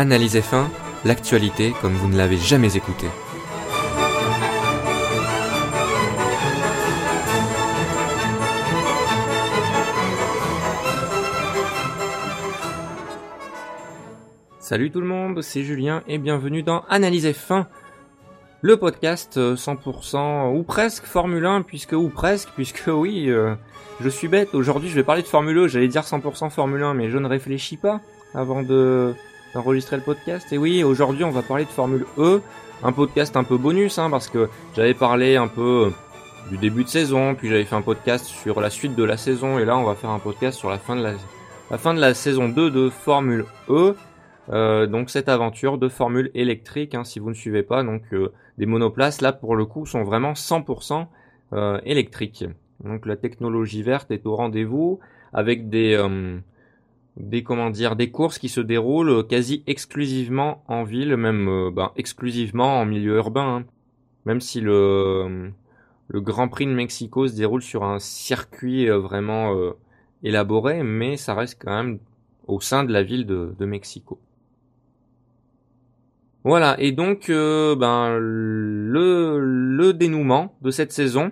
Analyse F1, l'actualité comme vous ne l'avez jamais écouté. Salut tout le monde, c'est Julien et bienvenue dans Analyse F1, le podcast 100% euh, ou presque Formule 1, puisque ou presque, puisque oui, euh, je suis bête, aujourd'hui je vais parler de Formule 1, j'allais dire 100% Formule 1, mais je ne réfléchis pas avant de d'enregistrer le podcast. Et oui, aujourd'hui on va parler de Formule E, un podcast un peu bonus, hein, parce que j'avais parlé un peu euh, du début de saison, puis j'avais fait un podcast sur la suite de la saison, et là on va faire un podcast sur la fin de la, la fin de la saison 2 de Formule E. Euh, donc cette aventure de formule électrique, hein, si vous ne suivez pas, donc euh, des monoplaces là pour le coup sont vraiment 100% euh, électriques. Donc la technologie verte est au rendez-vous avec des euh, des comment dire des courses qui se déroulent quasi exclusivement en ville, même ben, exclusivement en milieu urbain. Hein. Même si le le Grand Prix de Mexico se déroule sur un circuit vraiment élaboré, mais ça reste quand même au sein de la ville de, de Mexico. Voilà, et donc euh, ben le, le dénouement de cette saison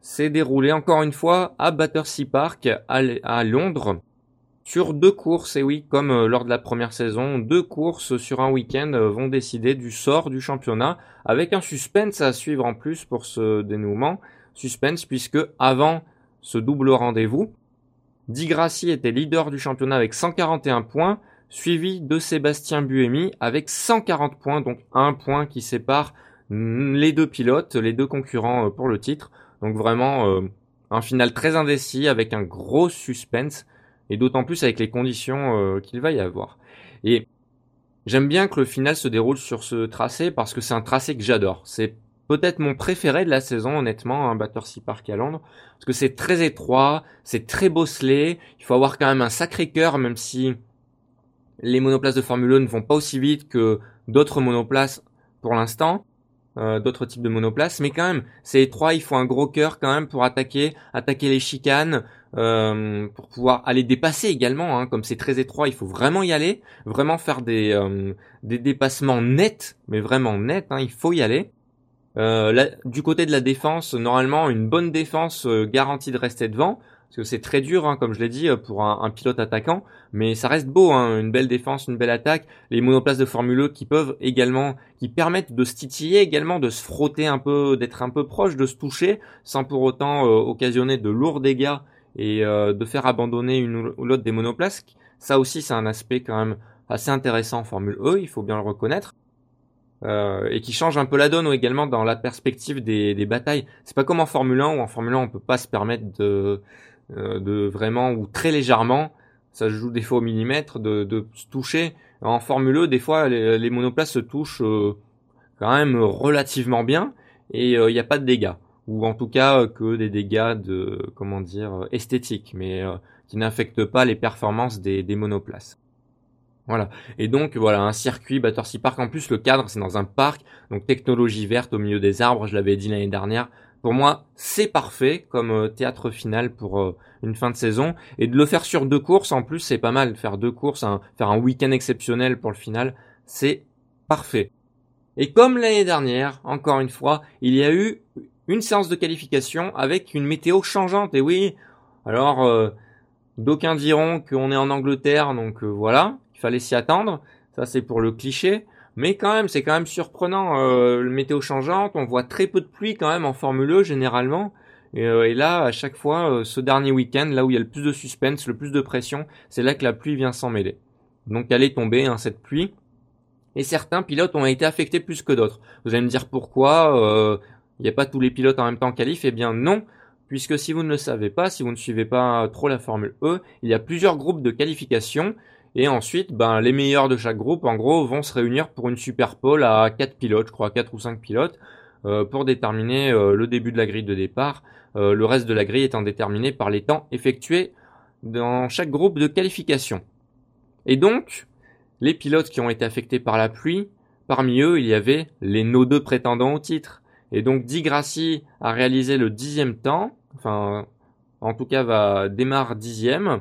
s'est déroulé encore une fois à Battersea Park à, Londres sur deux courses, et oui, comme euh, lors de la première saison, deux courses sur un week-end euh, vont décider du sort du championnat, avec un suspense à suivre en plus pour ce dénouement. Suspense puisque avant ce double rendez-vous, Di Grassi était leader du championnat avec 141 points, suivi de Sébastien Buemi avec 140 points, donc un point qui sépare les deux pilotes, les deux concurrents euh, pour le titre. Donc vraiment un final très indécis avec un gros suspense et d'autant plus avec les conditions euh, qu'il va y avoir. Et j'aime bien que le final se déroule sur ce tracé parce que c'est un tracé que j'adore. C'est peut-être mon préféré de la saison, honnêtement, un Battersea Park à Londres, parce que c'est très étroit, c'est très bosselé, il faut avoir quand même un sacré cœur, même si les monoplaces de Formule 1 ne vont pas aussi vite que d'autres monoplaces pour l'instant, euh, d'autres types de monoplaces, mais quand même, c'est étroit, il faut un gros cœur quand même pour attaquer, attaquer les chicanes, euh, pour pouvoir aller dépasser également, hein, comme c'est très étroit, il faut vraiment y aller, vraiment faire des, euh, des dépassements nets, mais vraiment nets, hein, il faut y aller. Euh, du côté de la défense, normalement, une bonne défense euh, garantie de rester devant parce que c'est très dur, hein, comme je l'ai dit, euh, pour un, pilote attaquant, mais ça reste beau, hein, une belle défense, une belle attaque, les monoplaces de Formule 1 qui peuvent également, qui permettent de se titiller également, de se frotter un peu, d'être un peu proche, de se toucher, sans pour autant occasionner de lourds dégâts et euh, de faire abandonner une ou l'autre des monoplaces. Ça aussi, c'est un aspect quand même assez intéressant en Formule E, il faut bien le reconnaître. Euh, et qui change un peu la donne également dans la perspective des, des batailles. C'est pas comme en Formule 1 où en Formule 1 on peut pas se permettre de euh, de vraiment ou très légèrement, ça se joue des fois au millimètre, de, de se toucher. En Formule E, des fois, les, les monoplaces se touchent euh, quand même relativement bien et il n'y a pas de dégâts ou en tout cas que des dégâts de comment dire esthétiques, mais qui n'affectent pas les performances des, des monoplaces. Voilà. Et donc voilà, un circuit Battersea Park. En plus, le cadre, c'est dans un parc, donc technologie verte au milieu des arbres. Je l'avais dit l'année dernière. Pour moi, c'est parfait comme euh, théâtre final pour euh, une fin de saison. Et de le faire sur deux courses, en plus, c'est pas mal. Faire deux courses, faire un week-end exceptionnel pour le final, c'est parfait. Et comme l'année dernière, encore une fois, il y a eu une séance de qualification avec une météo changeante. Et oui, alors euh, d'aucuns diront qu'on est en Angleterre, donc voilà, il fallait s'y attendre. Ça c'est pour le cliché. Mais quand même, c'est quand même surprenant. Euh, le météo changeante, on voit très peu de pluie quand même en Formule E généralement. Et, euh, là, à chaque fois, euh, ce dernier week-end, là où il y a le plus de suspense, le plus de pression, c'est là que la pluie vient s'en mêler. Donc elle est tombée, hein, cette pluie. Et certains pilotes ont été affectés plus que d'autres. Vous allez me dire pourquoi il n'y a pas tous les pilotes en même temps qualif Eh bien non, puisque si vous ne le savez pas, si vous ne suivez pas trop la Formule E, il y a plusieurs groupes de qualification et ensuite, ben, les meilleurs de chaque groupe, en gros, vont se réunir pour une super pole à 4 pilotes, je crois, 4 ou 5 pilotes, euh, pour déterminer euh, le début de la grille de départ. Euh, le reste de la grille étant déterminé par les temps effectués dans chaque groupe de qualification. Et donc, les pilotes qui ont été affectés par la pluie, parmi eux, il y avait les nos deux prétendants au titre. Et donc, Di Grassi a réalisé le dixième temps, enfin, en tout cas, va démarrer dixième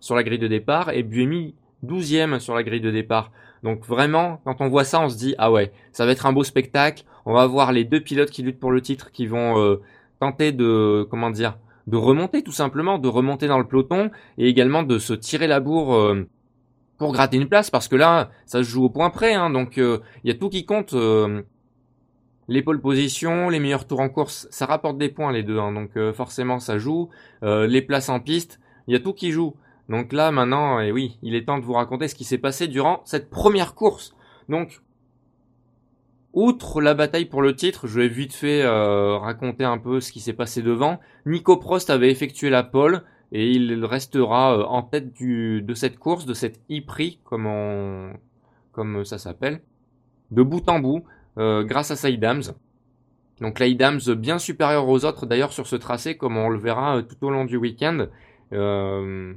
sur la grille de départ, et Buemi 12e sur la grille de départ. Donc vraiment, quand on voit ça, on se dit ah ouais, ça va être un beau spectacle. On va voir les deux pilotes qui luttent pour le titre, qui vont euh, tenter de comment dire, de remonter tout simplement, de remonter dans le peloton et également de se tirer la bourre euh, pour gratter une place parce que là, ça se joue au point près. Hein, donc il y a tout qui compte les pole positions, les meilleurs tours en course, ça rapporte des points les deux, hein, donc euh, forcément ça joue. Euh, les places en piste, il y a tout qui joue. Donc là maintenant, et eh oui, il est temps de vous raconter ce qui s'est passé durant cette première course. Donc, outre la bataille pour le titre, je vais vite fait euh, raconter un peu ce qui s'est passé devant. Nico Prost avait effectué la pole et il restera en tête de cette course, de cette e-prix, comme, comme ça s'appelle, de bout en bout. Euh, grâce à sa Idams. Donc la Idams bien supérieure aux autres d'ailleurs sur ce tracé comme on le verra euh, tout au long du week-end. Euh,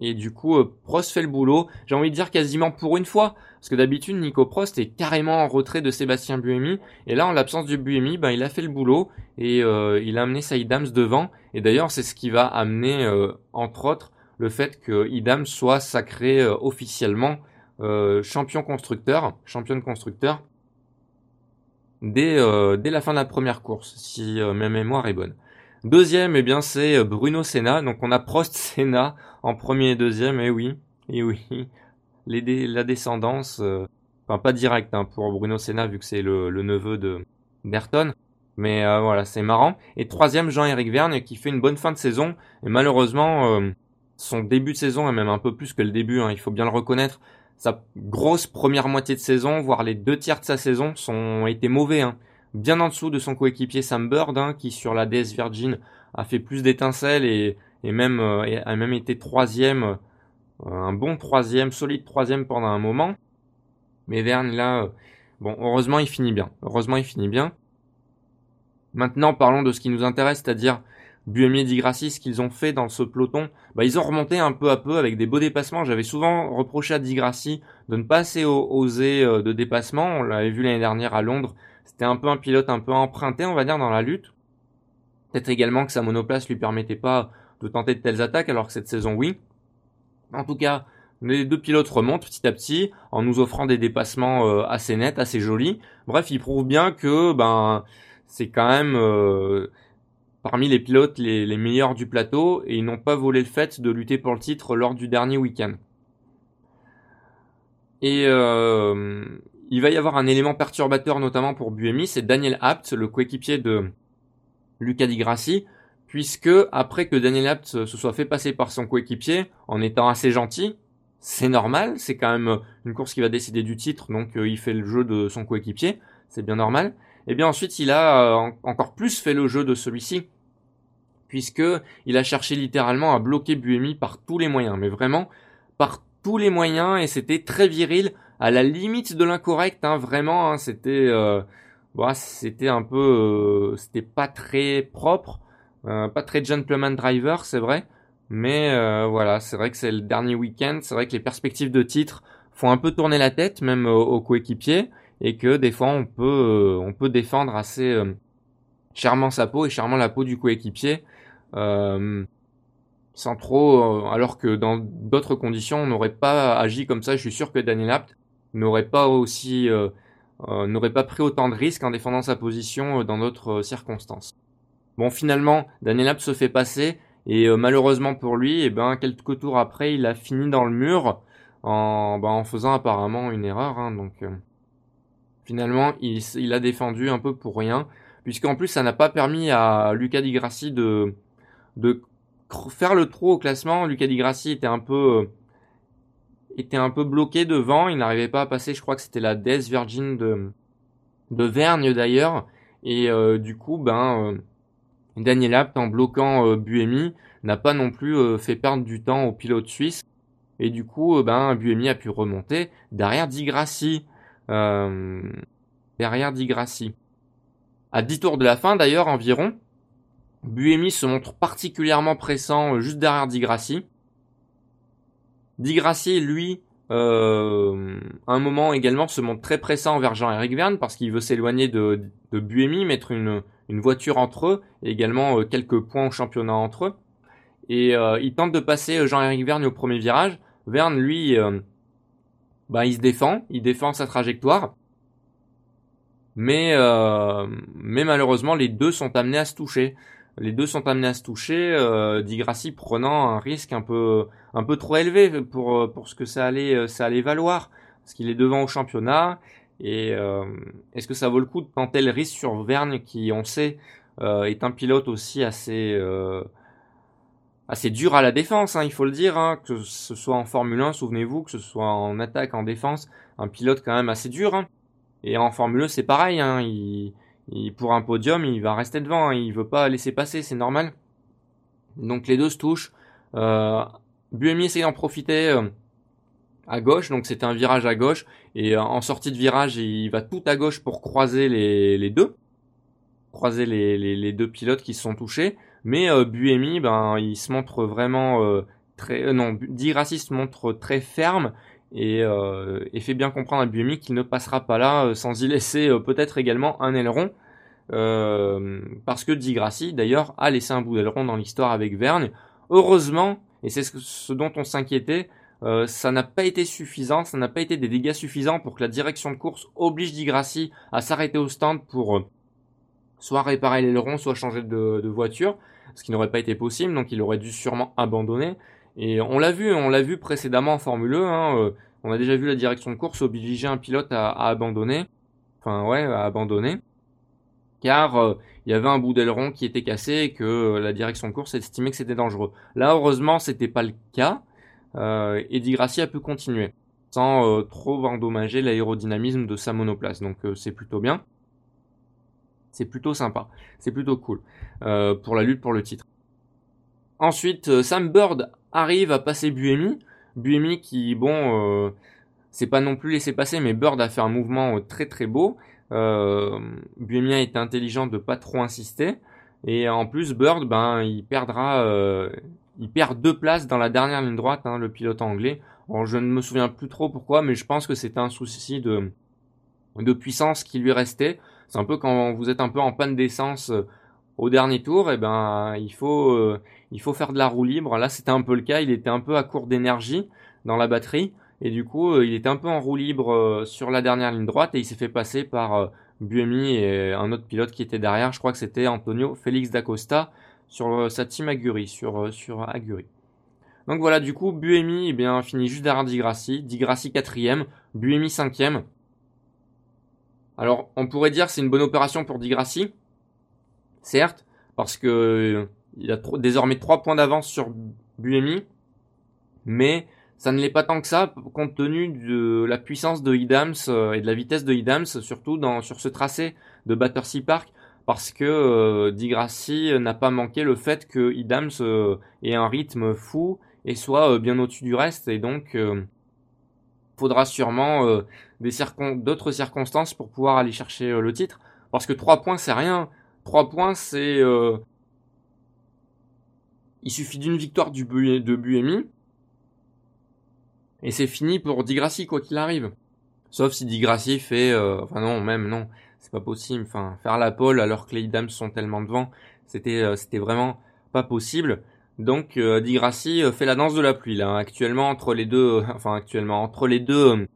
et du coup, Prost fait le boulot. J'ai envie de dire quasiment pour une fois. Parce que d'habitude, Nico Prost est carrément en retrait de Sébastien Buemi. Et là, en l'absence du Buemi, ben, il a fait le boulot. Et il a amené sa Idams devant. Et d'ailleurs, c'est ce qui va amener, entre autres, le fait que Idams soit sacré officiellement champion constructeur, championne constructeur dès, euh, dès la fin de la première course, si euh, ma mémoire est bonne. Deuxième, eh bien, c'est euh, Bruno Senna. Donc, on a Prost Senna en premier et deuxième. Et eh oui, et eh oui, la descendance, enfin pas direct hein, pour Bruno Senna vu que c'est le, le, neveu de d'Ayrton. Mais voilà, c'est marrant. Et troisième, Jean-Éric Vergne qui fait une bonne fin de saison. Et malheureusement, son début de saison, et même un peu plus que le début, hein, il faut bien le reconnaître, sa grosse première moitié de saison, voire les deux tiers de sa saison, sont été mauvais. Hein. Bien en dessous de son coéquipier Sam Bird, hein, qui sur la DS Virgin a fait plus d'étincelles et, et même euh, a même été troisième, euh, un bon troisième, solide troisième pendant un moment. Mais Verne là, euh, bon, heureusement il finit bien. Heureusement il finit bien. Maintenant parlons de ce qui nous intéresse, c'est-à-dire Buemi et Di ce qu'ils ont fait dans ce peloton, bah, ils ont remonté un peu à peu avec des beaux dépassements. J'avais souvent reproché à Di de ne pas assez oser euh, de dépassement. On l'avait vu l'année dernière à Londres. C'était un peu un pilote un peu emprunté, on va dire, dans la lutte. Peut-être également que sa monoplace lui permettait pas de tenter de telles attaques, alors que cette saison, oui. En tout cas, les deux pilotes remontent petit à petit en nous offrant des dépassements euh, assez nets, assez jolis. Bref, ils prouvent bien que ben c'est quand même euh, parmi les pilotes les, meilleurs du plateau et ils n'ont pas volé le fait de lutter pour le titre lors du dernier week-end. Et euh, il va y avoir un élément perturbateur notamment pour Buemi, c'est Daniel Apt, le coéquipier de Luca Di Grassi, puisque après que Daniel Apt se soit fait passer par son coéquipier en étant assez gentil, c'est normal, c'est quand même une course qui va décider du titre, donc euh, il fait le jeu de son coéquipier, c'est bien normal. Et bien ensuite, il a euh, encore plus fait le jeu de celui-ci, puisque il a cherché littéralement à bloquer Buemi par tous les moyens, mais vraiment par tous les moyens, et c'était très viril, à la limite de l'incorrect, hein, vraiment, hein, c'était, euh, c'était un peu, euh, c'était pas très propre, euh, pas très gentleman driver, c'est vrai, mais voilà, c'est vrai que c'est le dernier week-end, c'est vrai que les perspectives de titre font un peu tourner la tête, même aux, coéquipiers, et que des fois on peut, on peut défendre assez charmant sa peau et charmant la peau du coéquipier euh, sans trop, euh, alors que dans d'autres conditions, on n'aurait pas agi comme ça. Je suis sûr que Daniel Apt n'aurait pas aussi, euh, n'aurait pas pris autant de risques en défendant sa position dans d'autres circonstances. Bon, finalement, Daniel Apt se fait passer et malheureusement pour lui, eh ben quelques tours après, il a fini dans le mur en, ben, en faisant apparemment une erreur. Hein, donc finalement, il, a défendu un peu pour rien, puisqu'en plus ça n'a pas permis à Lucas Di Grassi de faire le trou au classement. Lucas Di Grassi était un peu euh, était un peu bloqué devant, il n'arrivait pas à passer, je crois que c'était la Des Virgin de Vergne d'ailleurs. Et euh, du coup ben euh, Daniel Abt en bloquant Buemi n'a pas non plus fait perdre du temps au pilote suisse. Et du coup ben Buemi a pu remonter derrière Di Grassi derrière Di Grassi. À 10 tours de la fin d'ailleurs environ, Buemi se montre particulièrement pressant euh, juste derrière Di Grassi. Di Grassi, lui, euh, un moment également se montre très pressant envers Jean-Éric Verne parce qu'il veut s'éloigner de, de Buemi, mettre une, voiture entre eux et également euh, quelques points au championnat entre eux. Et il tente de passer Jean-Éric Vergne au premier virage. Verne, lui, bah, il se défend, il défend sa trajectoire. Mais, mais malheureusement, les deux sont amenés à se toucher les deux sont amenés à se toucher, euh, prenant un risque un peu un peu trop élevé pour euh, pour ce que ça allait euh, ça allait valoir parce qu'il est devant au championnat et euh, est-ce que ça vaut le coup de tenter le risque sur Vergne qui on sait est un pilote aussi assez assez dur à la défense, hein, il faut le dire, hein, que ce soit en Formule 1, souvenez-vous, que ce soit en attaque, en défense, un pilote quand même assez dur. Hein. Et en Formule 1, c'est pareil, hein, il, pour un podium, il va rester devant, hein, il veut pas laisser passer, c'est normal. Donc les deux se touchent. Euh, Buemi essaye d'en profiter euh, à gauche, donc c'était un virage à gauche, et euh, en sortie de virage, il va tout à gauche pour croiser les, deux, croiser les, deux pilotes qui se sont touchés. Mais euh, Buemi, ben, il se montre vraiment euh, très, non, Di se montre très ferme et, euh, et, fait bien comprendre à Buemi qu'il ne passera pas là euh, sans y laisser euh, peut-être également un aileron. Euh, parce que Di Grassi d'ailleurs a laissé un bout d'aileron dans l'histoire avec Vergne. Heureusement, et c'est ce, dont on s'inquiétait, euh, ça n'a pas été suffisant, ça n'a pas été des dégâts suffisants pour que la direction de course oblige Di Grassi à s'arrêter au stand pour soit réparer l'aileron, soit changer de, de voiture, ce qui n'aurait pas été possible, donc il aurait dû sûrement abandonner. Et on l'a vu, on l'a vu précédemment en Formule 1. Hein, euh, on a déjà vu la direction de course obliger un pilote à, abandonner. Enfin ouais, à abandonner. Car euh, il y avait un bout d'aileron qui était cassé et que euh, la direction de course estimait que c'était dangereux. Là, heureusement, c'était pas le cas. Et Di Grassi a pu continuer sans trop endommager l'aérodynamisme de sa monoplace. Donc c'est plutôt bien. C'est plutôt sympa. C'est plutôt cool pour la lutte pour le titre. Ensuite, Sam Bird arrive à passer Buemi. Buemi qui, bon, euh, c'est pas non plus laissé passer, mais Bird a fait un mouvement euh, très très beau. Euh, Buemi a été intelligent de pas trop insister. Et en plus, Bird, ben, il perdra, euh, il perd deux places dans la dernière ligne droite, hein, le pilote anglais. Je ne me souviens plus trop pourquoi, mais je pense que c'était un souci de puissance qui lui restait. C'est un peu quand vous êtes un peu en panne d'essence au dernier tour, et eh ben il faut euh, il faut faire de la roue libre. Là, c'était un peu le cas. Il était un peu à court d'énergie dans la batterie et du coup, euh, il était un peu en roue libre euh, sur la dernière ligne droite et il s'est fait passer par Buemi et un autre pilote qui était derrière. Je crois que c'était Antonio Félix d'Acosta sur sa team Aguri, sur sur Aguri. Donc voilà, du coup, Buemi eh bien finit juste derrière Di Grassi, Di Grassi quatrième, Buemi cinquième. Alors, on pourrait dire c'est une bonne opération pour Di Grassi, certes, parce que euh, il a désormais trois points d'avance sur Buemi, mais ça ne l'est pas tant que ça, compte tenu de la puissance de Idams euh, et de la vitesse de Idams, surtout sur ce tracé de Battersea Park, parce que euh, Di Grassi n'a pas manqué le fait que Idams ait un rythme fou et soit bien au-dessus du reste, et donc faudra sûrement des d'autres circonstances pour pouvoir aller chercher le titre, parce que trois points c'est rien. 3 points, c'est... Euh, il suffit d'une victoire du de Buemi. Et c'est fini pour Digrassi, quoi qu'il arrive. Sauf si Digrassi fait... Euh, enfin non, même non. C'est pas possible. Enfin, faire la pole alors que les dames sont tellement devant, c'était euh, c'était vraiment pas possible. Donc euh, Digrassi fait la danse de la pluie là. Actuellement entre les deux, enfin actuellement entre les deux,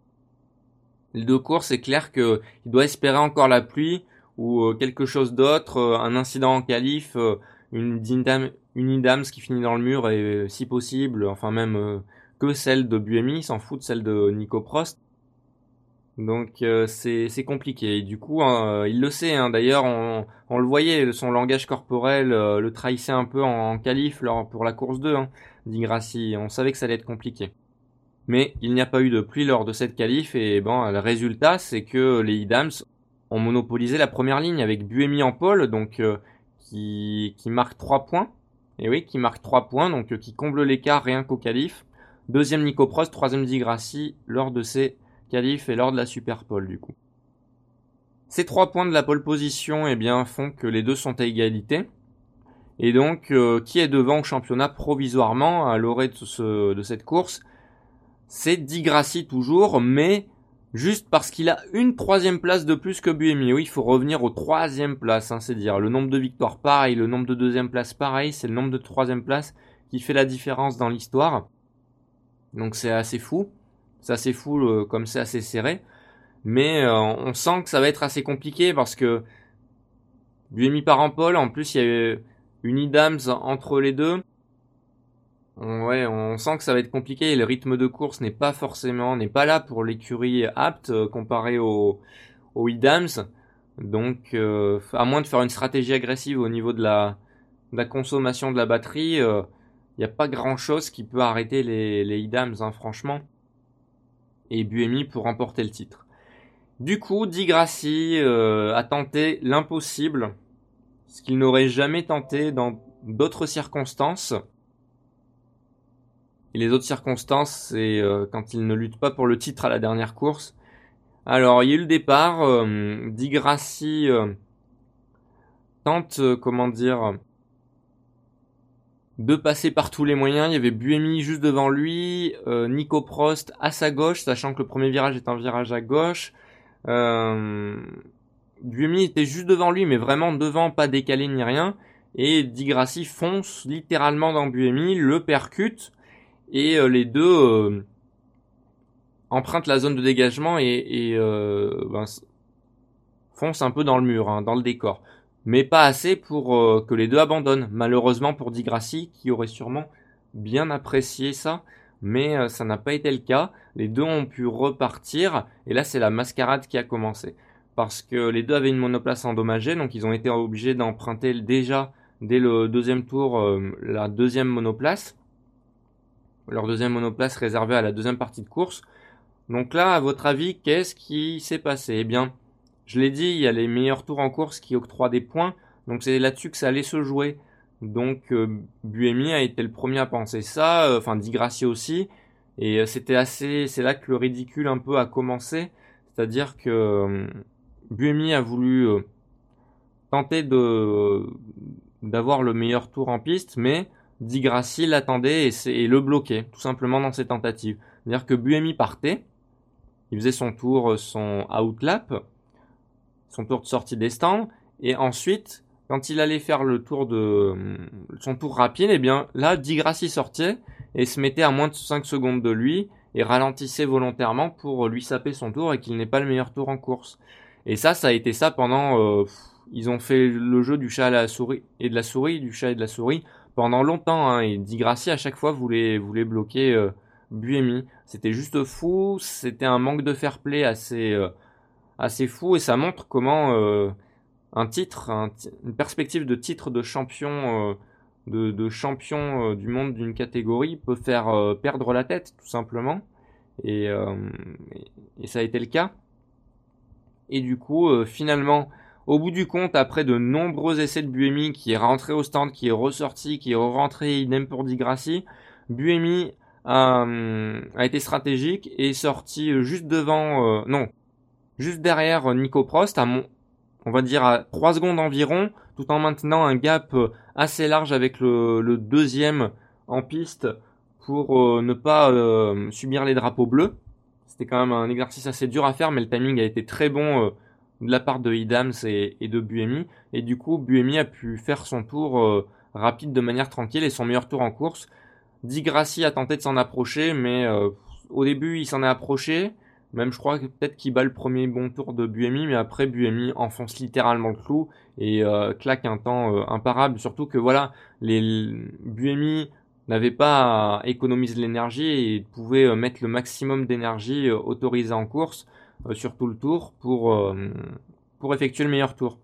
les deux courses, c'est clair que il doit espérer encore la pluie ou euh, quelque chose d'autre, euh, un incident en qualif, euh, une Dindam, une Indams qui finit dans le mur et si possible, enfin même que celle de Buemi, s'en fout de celle de Nico Prost. Donc c'est compliqué. Et du coup, hein, il le sait. Hein. D'ailleurs, on, le voyait, son langage corporel le trahissait un peu en, qualif pour la course 2, hein. On savait que ça allait être compliqué. Mais il n'y a pas eu de pluie lors de cette qualif et bon, le résultat, c'est que les Idams ont monopolisé la première ligne avec Buemi en pole, donc euh, qui, qui marque 3 points. Et oui, qui marque 3 points, donc euh, qui comble l'écart rien qu'au qualif. Deuxième Nico Prost, troisième Di Grassi lors de ces qualifs et lors de la Super Pole du coup. Ces trois points de la pole position eh font que les deux sont à égalité. Et donc, euh, qui est devant au championnat provisoirement à l'orée de, cette course? C'est Di Grassi toujours, mais Juste parce qu'il a une troisième place de plus que Buemi. Oui, il faut revenir aux troisième place, hein, c'est dire le nombre de victoires pareil, le nombre de deuxième place pareil, c'est le nombre de troisième place qui fait la différence dans l'histoire. Donc c'est assez fou. C'est assez fou comme c'est assez serré. Mais on sent que ça va être assez compliqué parce que Buemi par Paul, en plus il y a une Idams entre les deux. Ouais, on sent que ça va être compliqué. Le rythme de course n'est pas forcément, n'est pas là pour l'écurie apte euh, comparé au, au Idams. Donc, euh, à moins de faire une stratégie agressive au niveau de la, consommation de la batterie, il euh, n'y a pas grand chose qui peut arrêter les, les Idams, hein, franchement. Et Buemi pour remporter le titre. Du coup, Di Grassi a tenté l'impossible, ce qu'il n'aurait jamais tenté dans d'autres circonstances. Et les autres circonstances, c'est euh, quand il ne lutte pas pour le titre à la dernière course. Alors, il y a eu le départ. Euh, Di Grassi euh, tente, comment dire, de passer par tous les moyens. Il y avait Buemi juste devant lui, Nico Prost à sa gauche, sachant que le premier virage est un virage à gauche. Buemi était juste devant lui, mais vraiment devant, pas décalé ni rien. Et Di Grassi fonce littéralement dans Buemi, le percute et euh, les deux euh, empruntent la zone de dégagement et, euh, ben, foncent un peu dans le mur, hein, dans le décor. Mais pas assez pour que les deux abandonnent. Malheureusement pour Di Grassi, qui aurait sûrement bien apprécié ça, mais ça n'a pas été le cas. Les deux ont pu repartir, et là c'est la mascarade qui a commencé. Parce que les deux avaient une monoplace endommagée, donc ils ont été obligés d'emprunter déjà dès le deuxième tour la deuxième monoplace leur deuxième monoplace réservée à la deuxième partie de course. Donc là, à votre avis, qu'est-ce qui s'est passé? Eh bien, je l'ai dit, il y a les meilleurs tours en course qui octroient des points, donc c'est là-dessus que ça allait se jouer. Donc euh, Buemi a été le premier à penser ça, euh, enfin Di aussi, et euh, c'était assez, c'est là que le ridicule un peu a commencé, c'est-à-dire que Buemi a voulu tenter d'avoir le meilleur tour en piste, mais Di l'attendait et, le bloquait, tout simplement dans ses tentatives. C'est-à-dire que Buemi partait, il faisait son tour, son outlap, son tour de sortie des stands, et ensuite, quand il allait faire le tour de euh, son tour rapide, eh bien là, Di Grassi sortait et se mettait à moins de 5 secondes de lui et ralentissait volontairement pour lui saper son tour et qu'il n'ait pas le meilleur tour en course. Et ça, ça a été ça pendant. Euh, ils ont fait le jeu du chat à la souris et de la souris, du chat et de la souris pendant longtemps. Hein, et Di Grassi à chaque fois voulait, voulait bloquer euh, Buemi. C'était juste fou. C'était un manque de fair play assez, assez fou. Et ça montre comment euh, un titre, une perspective de titre de champion, euh, de, champion du monde d'une catégorie peut faire perdre la tête, tout simplement. Et, ça a été le cas. Et du coup, finalement, au bout du compte, après de nombreux essais de Buemi qui est rentré au stand, qui est ressorti, qui est rentré idem pour Di Grassi, Buemi a, été stratégique et est sorti juste devant, euh, non, juste derrière Nico Prost, à mon, on va dire à 3 secondes environ, tout en maintenant un gap assez large avec le, deuxième en piste pour euh, ne pas euh, subir les drapeaux bleus. C'était quand même un exercice assez dur à faire, mais le timing a été très bon de la part de Idams et, de Buemi. Et du coup, Buemi a pu faire son tour euh, rapide de manière tranquille et son meilleur tour en course. Di Grassi a tenté de s'en approcher, mais euh, au début, il s'en est approché. Même je crois que peut-être qu'il bat le premier bon tour de Buemi, mais après Buemi enfonce littéralement le clou et euh, claque un temps imparable. Surtout que voilà, les Buemi n'avait pas à économiser l'énergie et pouvait mettre le maximum d'énergie autorisée en course. Euh, sur tout le tour pour, euh, pour effectuer le meilleur tour.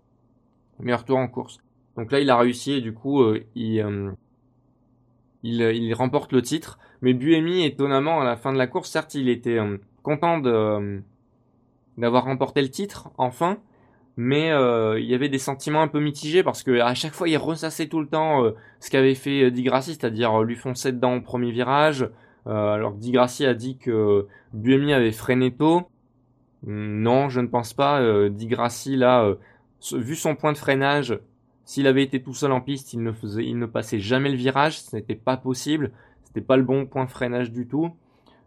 Le meilleur tour en course. Donc là, il a réussi et du coup, euh, il, il, il, remporte le titre. Mais Buemi, étonnamment, à la fin de la course, certes, il était content d'avoir remporté le titre, enfin. Mais il y avait des sentiments un peu mitigés parce que à chaque fois il ressassait tout le temps ce qu'avait fait Di Grassi, c'est-à-dire lui foncer dedans au premier virage. alors Di Grassi a dit que Buemi avait freiné tôt. Non, je ne pense pas. Euh, Di Grassi, là, euh, vu son point de freinage, s'il avait été tout seul en piste, il ne faisait, il ne passait jamais le virage. Ce n'était pas possible. C'était pas le bon point de freinage du tout.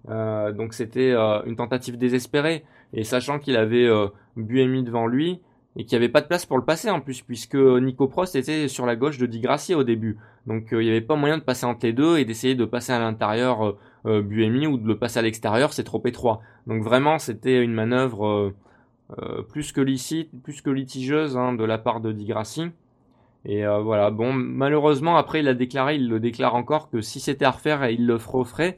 Euh, donc c'était euh, une tentative désespérée. Et sachant qu'il avait Buemi devant lui et qu'il n'y avait pas de place pour le passer en plus, puisque Nico Prost était sur la gauche de Di Grassi au début. Donc il n'y avait pas moyen de passer entre les deux et d'essayer de passer à l'intérieur euh, Buemi ou de le passer à l'extérieur, c'est trop étroit. Donc vraiment, c'était une manœuvre euh, euh, plus que licite, plus que litigieuse hein, de la part de Di Grassi. Et voilà, bon, malheureusement, après, il a déclaré, il le déclare encore, que si c'était à refaire, il le referait.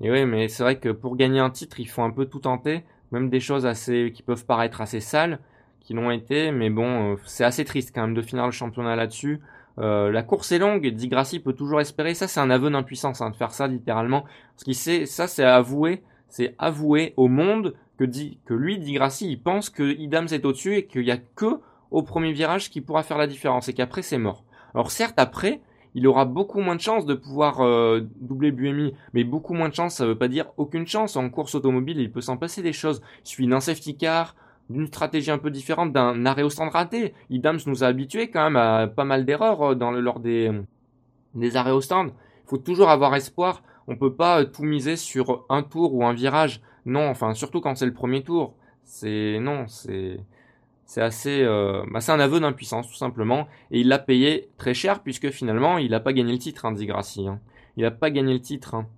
Et oui, mais c'est vrai que pour gagner un titre, il faut un peu tout tenter, même des choses assez qui peuvent paraître assez sales, qui l'ont été, mais bon, c'est assez triste quand même de finir le championnat là-dessus. Euh, la course est longue, Di Grassi peut toujours espérer. Ça, c'est un aveu d'impuissance, hein, de faire ça littéralement. Parce qu'il sait, ça, c'est avouer, c'est avouer au monde que, dit, que lui, Di Grassi, il pense que Idams est au-dessus et qu'il y a que au premier virage qui pourra faire la différence et qu'après c'est mort. Alors certes, après, il aura beaucoup moins de chances de pouvoir euh, doubler Buemi, mais beaucoup moins de chance, ça veut pas dire aucune chance. En course automobile, il peut s'en passer des choses. Il suffit d'un safety car, d'une stratégie un peu différente d'un arrêt au stand raté. Idams nous a habitués quand même à pas mal d'erreurs euh, le, lors des, arrêts au stand. Il faut toujours avoir espoir. On peut pas euh, tout miser sur un tour ou un virage. Non, enfin surtout quand c'est le premier tour. C'est non, c'est c'est assez, euh, bah, un aveu d'impuissance tout simplement. Et il l'a payé très cher puisque finalement il n'a pas gagné le titre, hein, Hein. Il n'a pas gagné le titre. Hein.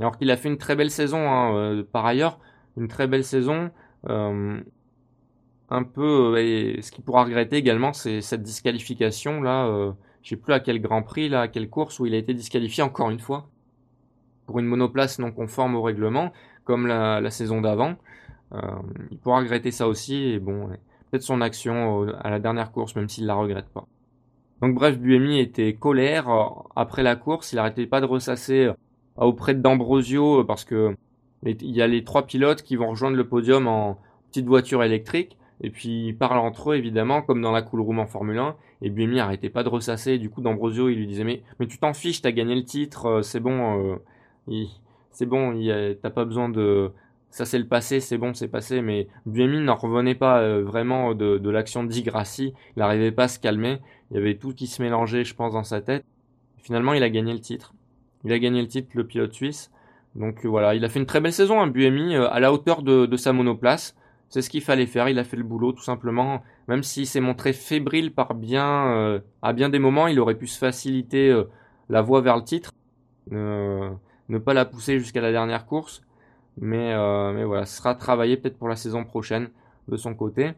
Alors qu'il a fait une très belle saison hein, euh, par ailleurs, une très belle saison. Euh, un peu euh, ce qu'il pourra regretter également c'est cette disqualification là je sais plus à quel Grand Prix là à quelle course où il a été disqualifié encore une fois pour une monoplace non conforme au règlement comme la, saison d'avant il pourra regretter ça aussi et bon peut-être son action à la dernière course même s'il la regrette pas donc bref Buemi était colère après la course il arrêtait pas de ressasser auprès d'Ambrosio parce que il y a les trois pilotes qui vont rejoindre le podium en petite voiture électrique et puis ils parlent entre eux évidemment, comme dans la cool room en Formule 1. Et Buemi arrêtait pas de ressasser. Du coup, D'Ambrosio, il lui disait mais mais tu t'en fiches, t'as gagné le titre, euh, c'est bon, euh, c'est bon, t'as pas besoin de ça c'est le passé, c'est bon, c'est passé. Mais Buemi n'en revenait pas euh, vraiment de, de l'action d'Igrassi. Il n'arrivait pas à se calmer. Il y avait tout qui se mélangeait, je pense, dans sa tête. Finalement, il a gagné le titre. Il a gagné le titre, le pilote suisse. Donc voilà, il a fait une très belle saison, hein, Buemi, à la hauteur de, sa monoplace. C'est ce qu'il fallait faire, il a fait le boulot tout simplement. Même s'il s'est montré fébrile par bien, euh, à bien des moments, il aurait pu se faciliter euh, la voie vers le titre, ne pas la pousser jusqu'à la dernière course. Mais, euh, mais voilà, ce sera travaillé peut-être pour la saison prochaine de son côté.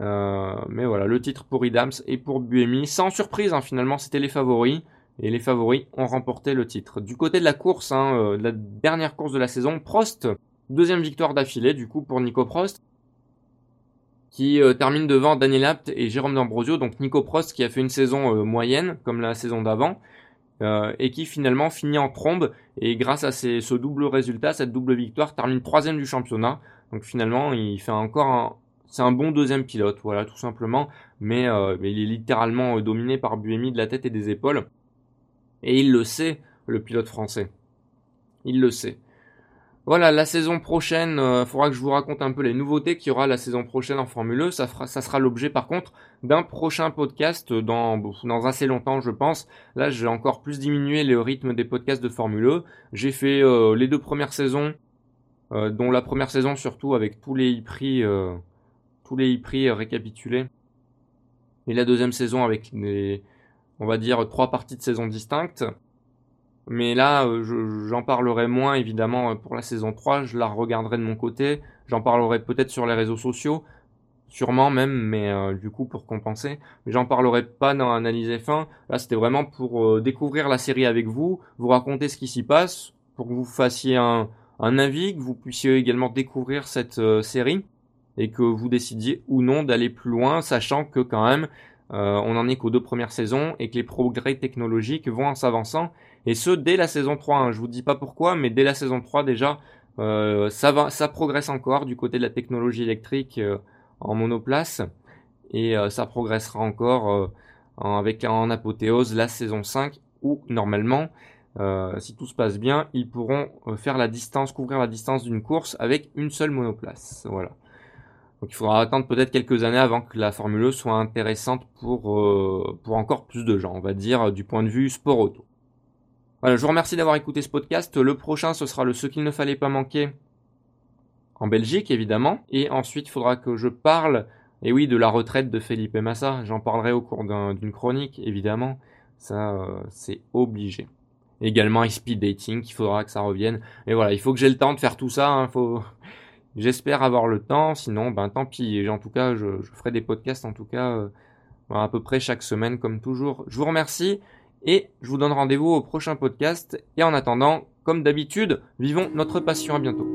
mais voilà, le titre pour Idams et pour Buemi, sans surprise hein, finalement, c'était les favoris. Et les favoris ont remporté le titre. Du côté de la course, hein, la dernière course de la saison, Prost Deuxième victoire d'affilée du coup pour Nico Prost qui euh, termine devant Daniel Apt et Jérôme D'Ambrosio, donc Nico Prost qui a fait une saison euh, moyenne comme la saison d'avant euh, et qui finalement finit en trombe et grâce à ce double résultat, cette double victoire, termine troisième du championnat. Donc finalement il fait encore un, c'est un bon deuxième pilote, voilà tout simplement, mais, mais il est littéralement dominé par Buemi de la tête et des épaules et il le sait, le pilote français. Il le sait. Voilà, la saison prochaine, il euh, faudra que je vous raconte un peu les nouveautés qu'il y aura la saison prochaine en Formule 1. Ça, fera, ça sera l'objet par contre d'un prochain podcast dans, dans assez longtemps, je pense. Là, j'ai encore plus diminué le rythme des podcasts de Formule 1. J'ai fait euh, les deux premières saisons, euh, dont la première saison surtout avec tous les prix, tous les prix récapitulés. Et la deuxième saison avec les, on va dire, trois parties de saison distinctes. Mais là, euh, j'en parlerai moins évidemment euh, pour la saison 3, je la regarderai de mon côté, j'en parlerai peut-être sur les réseaux sociaux, sûrement même, mais euh, du coup pour compenser. Mais j'en parlerai pas dans Analyse F1, là c'était vraiment pour découvrir la série avec vous, vous raconter ce qui s'y passe, pour que vous fassiez un, un avis, que vous puissiez également découvrir cette série, et que vous décidiez ou non d'aller plus loin, sachant que quand même, on en est qu'aux deux premières saisons, et que les progrès technologiques vont en s'avançant, et ce, dès la saison 3. Hein. Je vous dis pas pourquoi, mais dès la saison 3 déjà, euh, ça va, ça progresse encore du côté de la technologie électrique euh, en monoplace. Et euh, ça progressera encore en, avec en apothéose la saison 5 où normalement, si tout se passe bien, ils pourront faire la distance, couvrir la distance d'une course avec une seule monoplace. Voilà. Donc il faudra attendre peut-être quelques années avant que la Formule 1 e soit intéressante pour, pour encore plus de gens, on va dire, du point de vue sport auto. Je vous remercie d'avoir écouté ce podcast. Le prochain, ce sera le Ce qu'il ne fallait pas manquer en Belgique, évidemment. Et ensuite, il faudra que je parle, et oui, de la retraite de Felipe Massa. J'en parlerai au cours d'une chronique, évidemment. Ça, euh, c'est obligé. Également, speed dating, il faudra que ça revienne. Mais voilà, il faut que j'ai le temps de faire tout ça. Hein. J'espère avoir le temps, sinon, ben tant pis. En tout cas, je, ferai des podcasts, en tout cas, euh, à peu près chaque semaine, comme toujours. Je vous remercie. Et je vous donne rendez-vous au prochain podcast. Et en attendant, comme d'habitude, vivons notre passion. À bientôt.